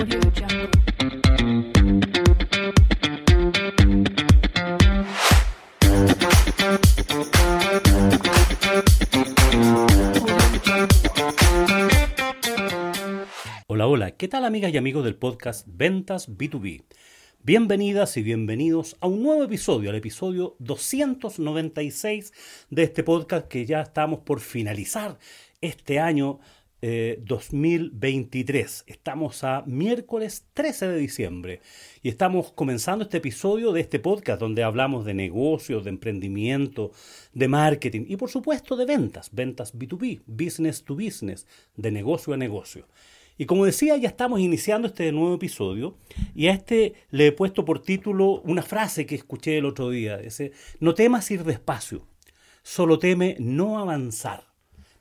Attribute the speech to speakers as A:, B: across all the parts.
A: Hola, hola, ¿qué tal amigas y amigos del podcast Ventas B2B? Bienvenidas y bienvenidos a un nuevo episodio, al episodio 296 de este podcast que ya estamos por finalizar este año eh, 2023. Estamos a miércoles 13 de diciembre y estamos comenzando este episodio de este podcast donde hablamos de negocios, de emprendimiento, de marketing y por supuesto de ventas, ventas B2B, business to business, de negocio a negocio. Y como decía, ya estamos iniciando este nuevo episodio y a este le he puesto por título una frase que escuché el otro día. Dice, no temas ir despacio, solo teme no avanzar.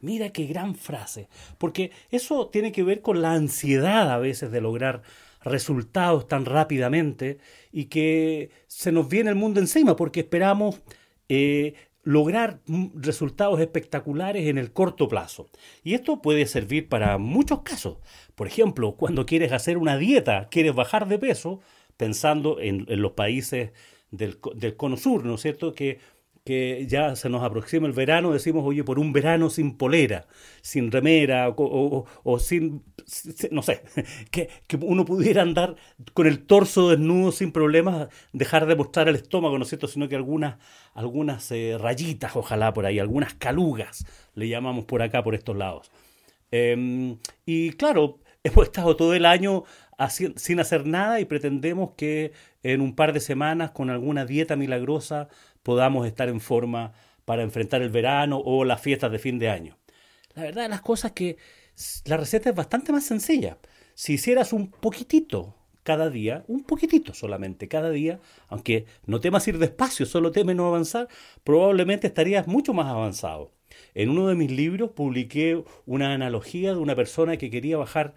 A: Mira qué gran frase, porque eso tiene que ver con la ansiedad a veces de lograr resultados tan rápidamente y que se nos viene el mundo encima porque esperamos eh, lograr resultados espectaculares en el corto plazo. Y esto puede servir para muchos casos. Por ejemplo, cuando quieres hacer una dieta, quieres bajar de peso, pensando en, en los países del, del cono sur, ¿no es cierto? Que, que ya se nos aproxima el verano, decimos, oye, por un verano sin polera, sin remera o, o- o sin, si- no sé, que, que uno pudiera andar con el torso desnudo sin problemas, dejar de mostrar el estómago, ¿no es cierto? Sino que algunas, algunas eh, rayitas, ojalá por ahí, algunas calugas, le llamamos por acá, por estos lados. Eh, y claro, hemos estado todo el año sin hacer nada y pretendemos que en un par de semanas, con alguna dieta milagrosa, podamos estar en forma para enfrentar el verano o las fiestas de fin de año. La verdad de las cosas es que la receta es bastante más sencilla. Si hicieras un poquitito cada día, un poquitito solamente cada día, aunque no temas ir despacio, solo temes no avanzar, probablemente estarías mucho más avanzado. En uno de mis libros publiqué una analogía de una persona que quería bajar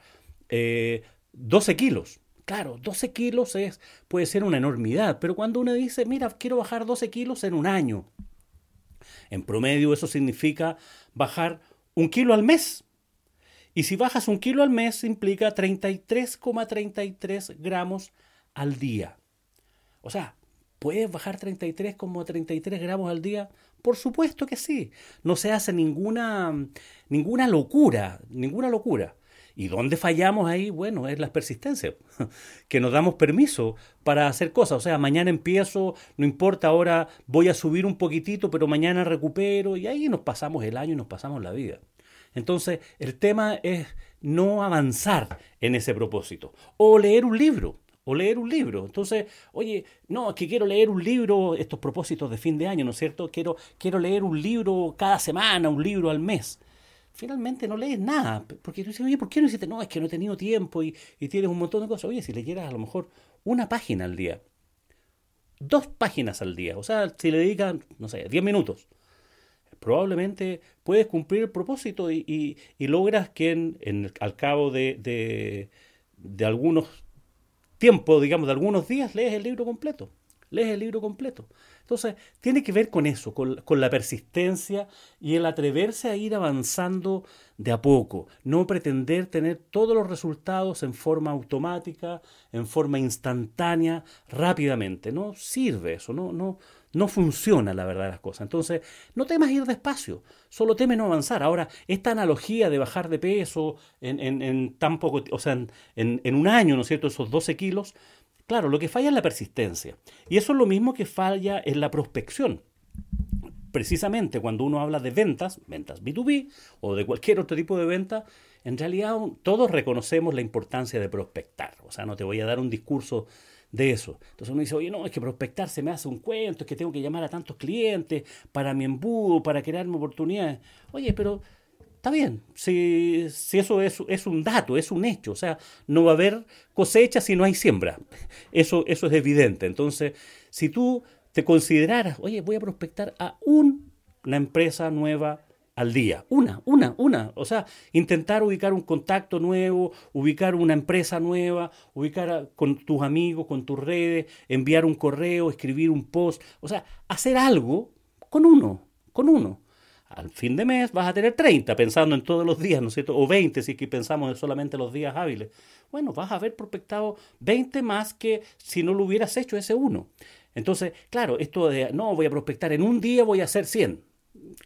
A: eh, 12 kilos. Claro, 12 kilos es, puede ser una enormidad, pero cuando uno dice, mira, quiero bajar 12 kilos en un año, en promedio eso significa bajar un kilo al mes. Y si bajas un kilo al mes implica 33,33 gramos al día. O sea, ¿puedes bajar 33,33 gramos al día? Por supuesto que sí. No se hace ninguna, ninguna locura, ninguna locura. ¿Y dónde fallamos ahí? Bueno, es la persistencia, que nos damos permiso para hacer cosas. O sea, mañana empiezo, no importa, ahora voy a subir un poquitito, pero mañana recupero y ahí nos pasamos el año y nos pasamos la vida. Entonces, el tema es no avanzar en ese propósito. O leer un libro, o leer un libro. Entonces, oye, no, es que quiero leer un libro, estos propósitos de fin de año, ¿no es cierto? Quiero, quiero leer un libro cada semana, un libro al mes. Finalmente no lees nada, porque tú dices, oye, ¿por qué no hiciste? No, es que no he tenido tiempo y, tienes un montón de cosas. Oye, si leyeras a lo mejor una página al día, dos páginas al día, o sea, si le dedican, no sé, 10 minutos, probablemente puedes cumplir el propósito y, y- y logras que en, en- al cabo de, de, de algunos tiempos, digamos, de algunos días, lees el libro completo. Lees el libro completo. Entonces, tiene que ver con eso, con, la persistencia y el atreverse a ir avanzando de a poco. No pretender tener todos los resultados en forma automática, en forma instantánea, rápidamente. No sirve eso, no, no, no funciona la verdad las cosas. Entonces, no temas ir despacio, solo teme no avanzar. Ahora, esta analogía de bajar de peso en, en- en tan poco, o sea, en- en un año, ¿no es cierto?, esos 12 kilos, claro, lo que falla es la persistencia. Y eso es lo mismo que falla en la prospección precisamente cuando uno habla de ventas, ventas B2B o de cualquier otro tipo de venta, en realidad todos reconocemos la importancia de prospectar. O sea, no te voy a dar un discurso de eso. Entonces uno dice, oye, no, es que prospectar se me hace un cuento, es que tengo que llamar a tantos clientes para mi embudo, para crearme oportunidades. Oye, pero Está bien, si, si eso es, es un dato, es un hecho, o sea, no va a haber cosecha si no hay siembra. Eso, eso es evidente. Entonces, si tú te consideraras, oye, voy a prospectar a un- una empresa nueva al día, una, una, una, o sea, intentar ubicar un contacto nuevo, ubicar una empresa nueva, ubicar con tus amigos, con tus redes, enviar un correo, escribir un post, o sea, hacer algo con uno, con uno. Al fin de mes vas a tener 30 pensando en todos los días, ¿no es cierto? O 20 si que pensamos en solamente los días hábiles. Bueno, vas a haber prospectado 20 más que si no lo hubieras hecho ese uno. Entonces, claro, esto de, no, voy a prospectar en un día, voy a hacer 100.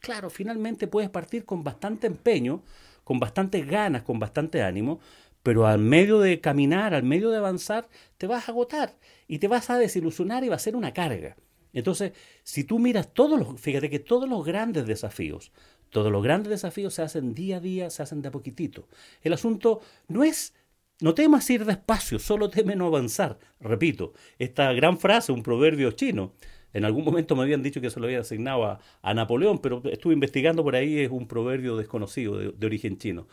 A: Claro, finalmente puedes partir con bastante empeño, con bastantes ganas, con bastante ánimo, pero al medio de caminar, al medio de avanzar, te vas a agotar y te vas a desilusionar y va a ser una carga. Entonces, si tú miras todos los, fíjate que todos los grandes desafíos, todos los grandes desafíos se hacen día a día, se hacen de a poquitito. El asunto no es, no temas ir despacio, solo teme no avanzar. Repito, esta gran frase, un proverbio chino, en algún momento me habían dicho que se lo había asignado a, Napoleón, pero estuve investigando por ahí, es un proverbio desconocido de, origen chino.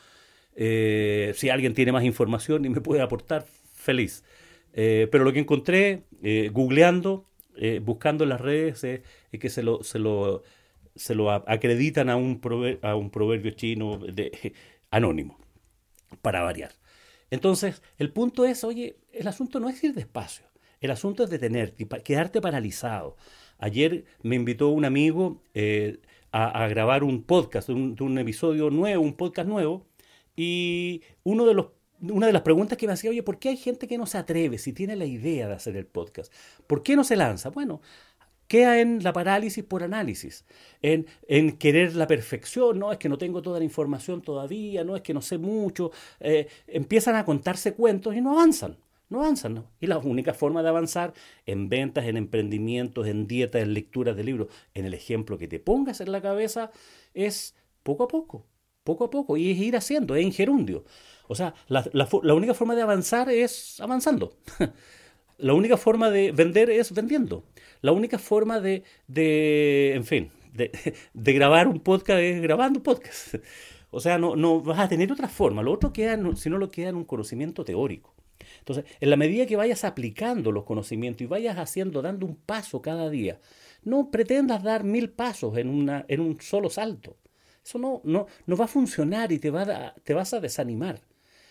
A: Eh, si alguien tiene más información y me puede aportar, feliz. Eh, pero lo que encontré, eh, googleando, eh, buscando en las redes es que se lo, se lo, se lo acreditan a un, a un proverbio chino de, anónimo, para variar. Entonces, el punto es, oye, el asunto no es ir despacio, el asunto es detenerte, quedarte paralizado. Ayer me invitó un amigo eh, a, grabar un podcast, un, un episodio nuevo, un podcast nuevo, y uno de los una de las preguntas que me hacía, oye, ¿por qué hay gente que no se atreve si tiene la idea de hacer el podcast? ¿Por qué no se lanza? Bueno, queda en la parálisis por análisis, en, en, querer la perfección, no es que no tengo toda la información todavía, no es que no sé mucho, eh, empiezan a contarse cuentos y no avanzan, no avanzan. ¿no? Y la única forma de avanzar en ventas, en emprendimientos, en dietas, en lecturas de libros, en el ejemplo que te pongas en la cabeza, es poco a poco, poco a poco, y es ir haciendo, es en gerundio. O sea, la, única forma de avanzar es avanzando. la única forma de vender es vendiendo. La única forma de, de en fin, de, de, grabar un podcast es grabando un podcast. O sea, no, no vas a tener otra forma. Lo otro queda, si no lo queda en un conocimiento teórico. Entonces, en la medida que vayas aplicando los conocimientos y vayas haciendo, dando un paso cada día, no pretendas dar mil pasos en, una, en un solo salto. Eso no, no, no va a funcionar y te, va te vas a desanimar.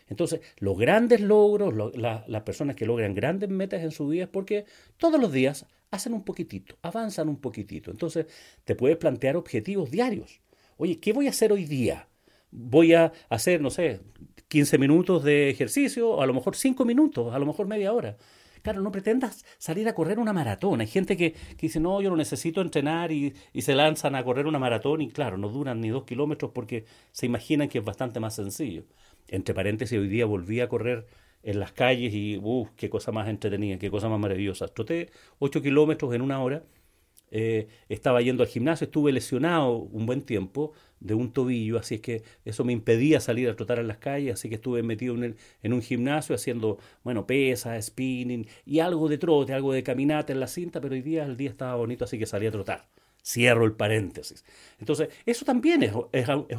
A: Entonces, los grandes logros, las personas que logran grandes metas en su vida es porque todos los días hacen un poquitito, avanzan un poquitito. Entonces, te puedes plantear objetivos diarios. Oye, ¿qué voy a hacer hoy día? Voy a hacer, no sé, 15 minutos de ejercicio, a lo mejor 5 minutos, a lo mejor media hora. Claro, no pretendas salir a correr una maratón. Hay gente que, dice, no, yo no necesito entrenar y, y, se lanzan a correr una maratón y claro, no duran ni dos kilómetros porque se imaginan que es bastante más sencillo. Entre paréntesis, hoy día volví a correr en las calles y, uff, qué cosa más entretenida, qué cosa más maravillosa. Troté 8 kilómetros en una hora. Eh, estaba yendo al gimnasio, estuve lesionado un buen tiempo de un tobillo, así es que eso me impedía salir a trotar en las calles, así que estuve metido en, en un gimnasio haciendo, bueno, pesas, spinning y algo de trote, algo de caminata en la cinta, pero hoy día el día estaba bonito, así que salí a trotar. Cierro el paréntesis. Entonces, eso también es,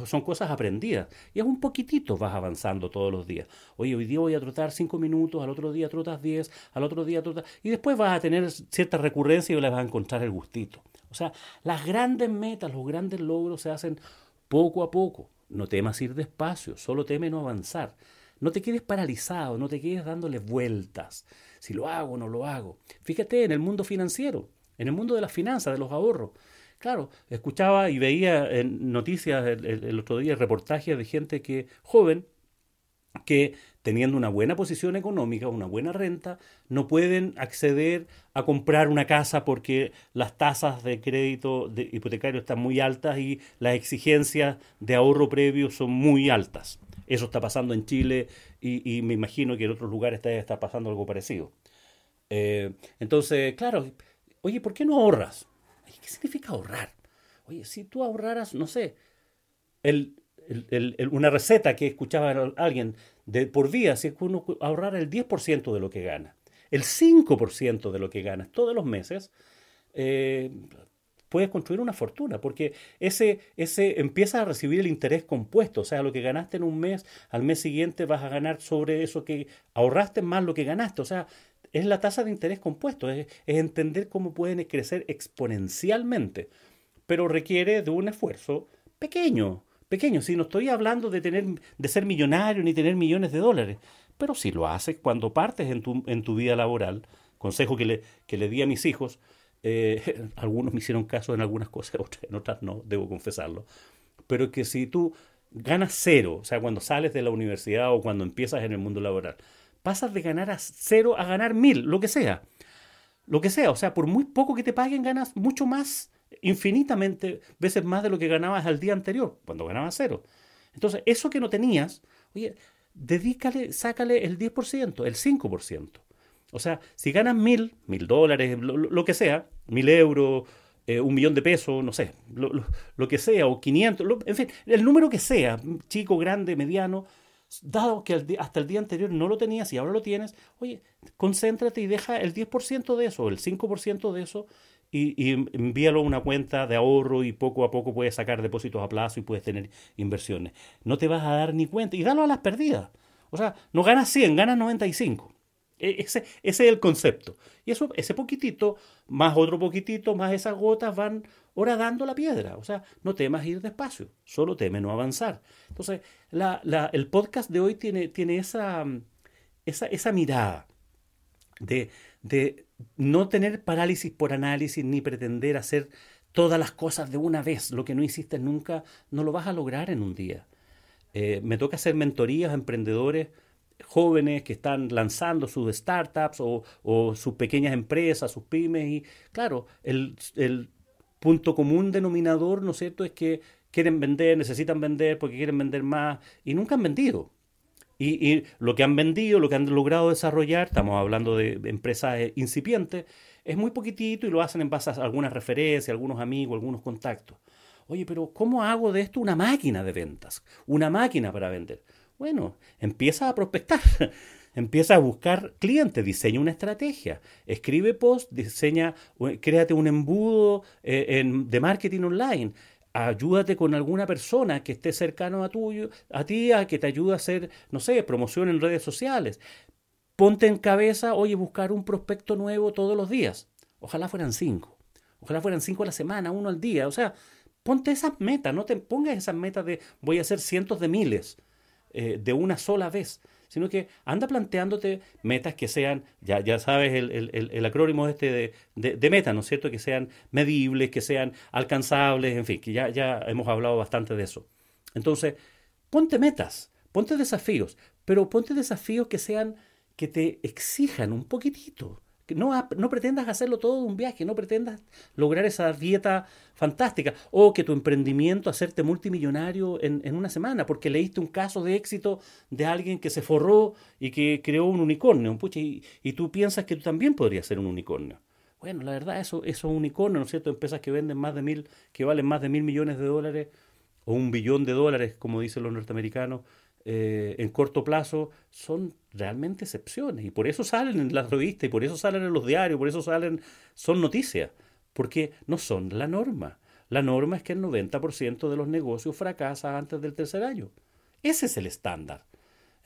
A: son cosas aprendidas. Y es un poquitito vas avanzando todos los días. Oye, hoy día voy a trotar cinco minutos, al otro día trotas diez, al otro día trotas... Y después vas a tener cierta recurrencia y le vas a encontrar el gustito. O sea, las grandes metas, los grandes logros se hacen poco a poco. No temas ir despacio, solo teme no avanzar. No te quedes paralizado, no te quedes dándole vueltas. Si lo hago o no lo hago. Fíjate en el mundo financiero, en el mundo de las finanzas, de los ahorros. Claro, escuchaba y veía en noticias el, otro día reportajes de gente que joven que teniendo una buena posición económica, una buena renta, no pueden acceder a comprar una casa porque las tasas de crédito de hipotecario están muy altas y las exigencias de ahorro previo son muy altas. Eso está pasando en Chile y, me imagino que en otros lugares está, está pasando algo parecido. Eh, entonces, claro, oye, ¿por qué no ahorras? ¿Qué significa ahorrar? Oye, si tú ahorraras, no sé, el, una receta que escuchaba alguien de por día, si uno ahorrara el 10% de lo que gana, el 5% de lo que ganas todos los meses, eh, puedes construir una fortuna, porque ese, ese empieza a recibir el interés compuesto, o sea, lo que ganaste en un mes, al mes siguiente vas a ganar sobre eso que ahorraste más lo que ganaste, o sea, es la tasa de interés compuesto, es, entender cómo pueden crecer exponencialmente, pero requiere de un esfuerzo pequeño, pequeño. Si no estoy hablando de, tener, de ser millonario ni tener millones de dólares, pero si lo haces cuando partes en tu, en tu vida laboral, consejo que le, que le di a mis hijos, eh, algunos me hicieron caso en algunas cosas, en otras no, debo confesarlo. pero que si tú ganas cero, o sea, cuando sales de la universidad o cuando empiezas en el mundo laboral, pasas de ganar a cero a ganar mil, lo que sea. Lo que sea, o sea, por muy poco que te paguen, ganas mucho más, infinitamente veces más de lo que ganabas al día anterior, cuando ganabas cero. Entonces, eso que no tenías, oye, dedícale, sácale el 10%, el 5%. O sea, si ganas mil, mil dólares, lo, que sea, mil euros, eh, un millón de pesos, no sé, lo, que sea, o 500, en fin, el número que sea, chico, grande, mediano, dado que hasta el día anterior no lo tenías y ahora lo tienes, oye, concéntrate y deja el 10% de eso, el 5% de eso y, envíalo a una cuenta de ahorro y poco a poco puedes sacar depósitos a plazo y puedes tener inversiones. No te vas a dar ni cuenta y dalo a las perdidas. O sea, no ganas 100, ganas 95. E, ese, ese es el concepto. Y eso, ese poquitito, más otro poquitito, más esas gotas van horadando la piedra. O sea, no temas ir despacio, solo teme no avanzar. Entonces, el podcast de hoy tiene, tiene esa, esa, esa mirada de, de no tener parálisis por análisis ni pretender hacer todas las cosas de una vez. Lo que no hiciste nunca, no lo vas a lograr en un día. Eh, me toca hacer mentorías a emprendedores jóvenes que están lanzando sus startups o, sus pequeñas empresas, sus pymes. Y claro, el, el punto común denominador, ¿no es cierto?, es que quieren vender, necesitan vender porque quieren vender más y nunca han vendido. Y, lo que han vendido, lo que han logrado desarrollar, estamos hablando de empresas incipientes, es muy poquitito y lo hacen en base a algunas referencias, algunos amigos, algunos contactos. Oye, pero ¿cómo hago de esto una máquina de ventas? Una máquina para vender. Bueno, empieza a prospectar, empieza a buscar clientes, diseña una estrategia, escribe post, diseña, créate un embudo eh, de marketing online, ayúdate con alguna persona que esté cercano a tuyo, a ti, a que te ayude a hacer, no sé, promoción en redes sociales. Ponte en cabeza, oye, buscar un prospecto nuevo todos los días. Ojalá fueran cinco. Ojalá fueran cinco a la semana, uno al día. O sea, ponte esas metas, no te pongas esas metas de voy a hacer cientos de miles eh, de una sola vez sino que anda planteándote metas que sean, ya, ya sabes el, el, acrónimo este de, de, meta, ¿no es cierto? Que sean medibles, que sean alcanzables, en fin, que ya, ya hemos hablado bastante de eso. Entonces, ponte metas, ponte desafíos, pero ponte desafíos que sean, que te exijan un poquitito, no, no pretendas hacerlo todo de un viaje, no pretendas lograr esa dieta fantástica o que tu emprendimiento hacerte multimillonario en, en, una semana porque leíste un caso de éxito de alguien que se forró y que creó un unicornio. y, y, tú piensas que tú también podrías ser un unicornio. Bueno, la verdad, eso, eso es unicornio, ¿no es cierto? Empresas que venden más de mil, que valen más de mil millones de dólares o un billón de dólares, como dicen los norteamericanos, eh, en corto plazo son realmente excepciones y por eso salen en las revistas y por eso salen en los diarios, por eso salen, son noticias, porque no son la norma. La norma es que el 90% de los negocios fracasa antes del tercer año. Ese es el estándar.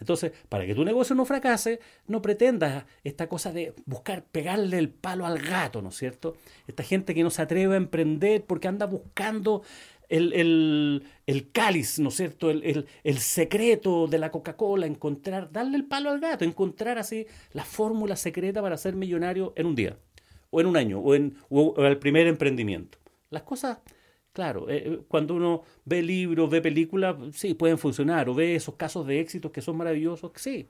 A: Entonces, para que tu negocio no fracase, no pretendas esta cosa de buscar pegarle el palo al gato, ¿no es cierto? Esta gente que no se atreve a emprender porque anda buscando el, el, cáliz, ¿no es cierto? El, el secreto de la Coca-Cola, encontrar, darle el palo al gato, encontrar así la fórmula secreta para ser millonario en un día, o en un año, o en el primer emprendimiento. Las cosas, claro, eh, eh, cuando uno ve libros, ve películas, sí, pueden funcionar, o ve esos casos de éxitos que son maravillosos, sí,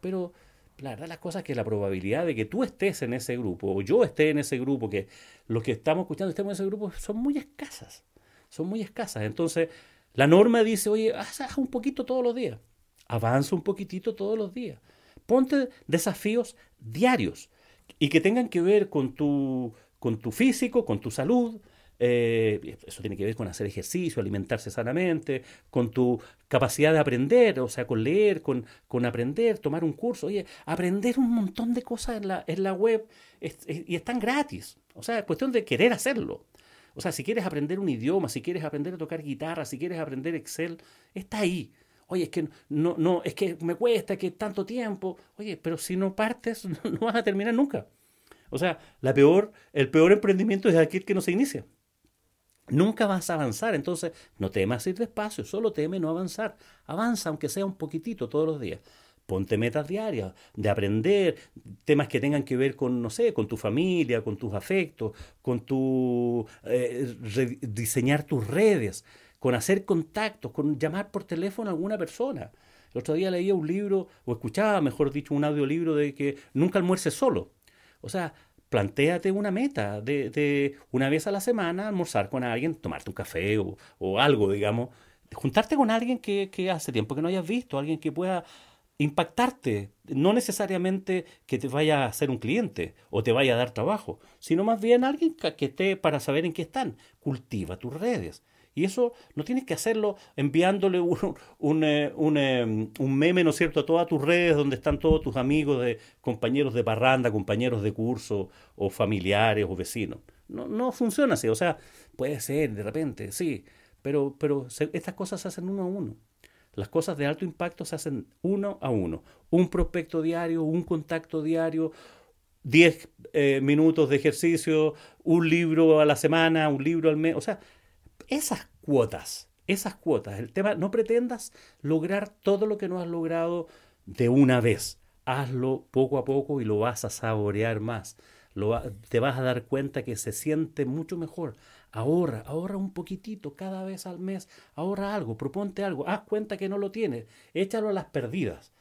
A: pero la verdad las cosas es que la probabilidad de que tú estés en ese grupo, o yo esté en ese grupo, que los que estamos escuchando estemos en ese grupo, son muy escasas son muy escasas. Entonces, la norma dice, oye, haz, un poquito todos los días, avanza un poquitito todos los días, ponte desafíos diarios y que tengan que ver con tu, con tu físico, con tu salud, eh, eso tiene que ver con hacer ejercicio, alimentarse sanamente, con tu capacidad de aprender, o sea, con leer, con, con aprender, tomar un curso. Oye, aprender un montón de cosas en la, en la web y están gratis. O sea, es cuestión de querer hacerlo. O sea, si quieres aprender un idioma, si quieres aprender a tocar guitarra, si quieres aprender Excel, está ahí. Oye, es que no, no, es que me cuesta, que tanto tiempo. Oye, pero si no partes, no vas a terminar nunca. O sea, la peor, el peor emprendimiento es aquel que no se inicia. Nunca vas a avanzar, entonces no temas ir despacio, solo teme no avanzar. Avanza aunque sea un poquitito todos los días ponte metas diarias, de aprender temas que tengan que ver con, no sé, con tu familia, con tus afectos, con tu eh, diseñar tus redes, con hacer contactos, con llamar por teléfono a alguna persona. El otro día leía un libro, o escuchaba, mejor dicho, un audiolibro de que nunca almuerces solo. O sea, plantéate una meta de, una vez a la semana almorzar con alguien, tomarte un café o, algo, digamos. Juntarte con alguien que, que, hace tiempo que no hayas visto, alguien que pueda impactarte, no necesariamente que te vaya a ser un cliente o te vaya a dar trabajo, sino más bien alguien que esté para saber en qué están. Cultiva tus redes. Y eso no tienes que hacerlo enviándole un, eh, eh, un, meme, ¿no cierto?, a todas tus redes donde están todos tus amigos, de, compañeros de parranda, compañeros de curso, o familiares o vecinos. No, no funciona así. O sea, puede ser de repente, sí, pero, pero estas cosas se hacen uno a uno. Las cosas de alto impacto se hacen uno a uno. Un prospecto diario, un contacto diario, 10 eh, minutos de ejercicio, un libro a la semana, un libro al mes. O sea, esas cuotas, esas cuotas, el tema, no pretendas lograr todo lo que no has logrado de una vez. Hazlo poco a poco y lo vas a saborear más. Lo, te vas a dar cuenta que se siente mucho mejor. Ahorra, ahorra un poquitito cada vez al mes, ahorra algo, proponte algo, haz cuenta que no lo tienes, échalo a las perdidas.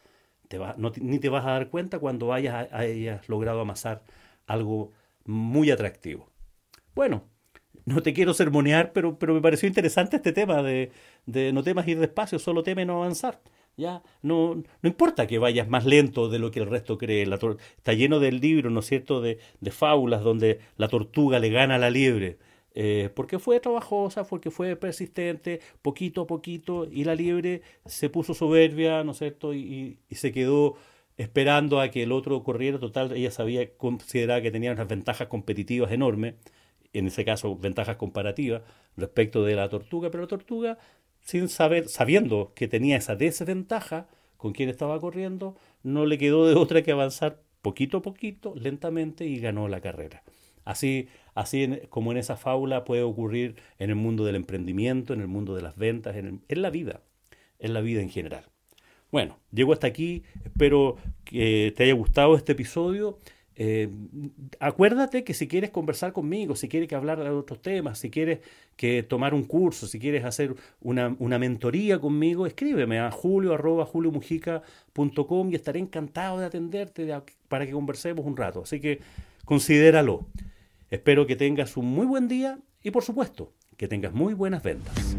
A: Te va, ni te vas a dar cuenta cuando hayas, hayas logrado amasar algo muy atractivo. Bueno, no te quiero sermonear, pero, pero me pareció interesante este tema de, de no temas ir despacio, solo teme no avanzar. Ya, no, no importa que vayas más lento de lo que el resto cree. Está lleno del libro, ¿no es cierto?, de, de, fábulas donde la tortuga le gana a la liebre. Eh, porque fue trabajosa, porque fue persistente, poquito a poquito, y la liebre se puso soberbia, ¿no es cierto?, y, y, se quedó esperando a que el otro corriera. Total, ella sabía, consideraba que tenía unas ventajas competitivas enormes en ese caso ventajas comparativas respecto de la tortuga, pero la tortuga, sin saber, sabiendo que tenía esa desventaja con quien estaba corriendo, no le quedó de otra que avanzar poquito a poquito, lentamente, y ganó la carrera. Así, así como en esa fábula puede ocurrir en el mundo del emprendimiento, en el mundo de las ventas, en, en la vida, en la vida en general. Bueno, llego hasta aquí, espero que te haya gustado este episodio eh, acuérdate que si quieres conversar conmigo, si quieres que hablar de otros temas, si quieres que tomar un curso, si quieres hacer una, mentoría conmigo, escríbeme a julio arroba y estaré encantado de atenderte para que conversemos un rato. Así que considéralo. Espero que tengas un muy buen día y por supuesto que tengas muy buenas ventas.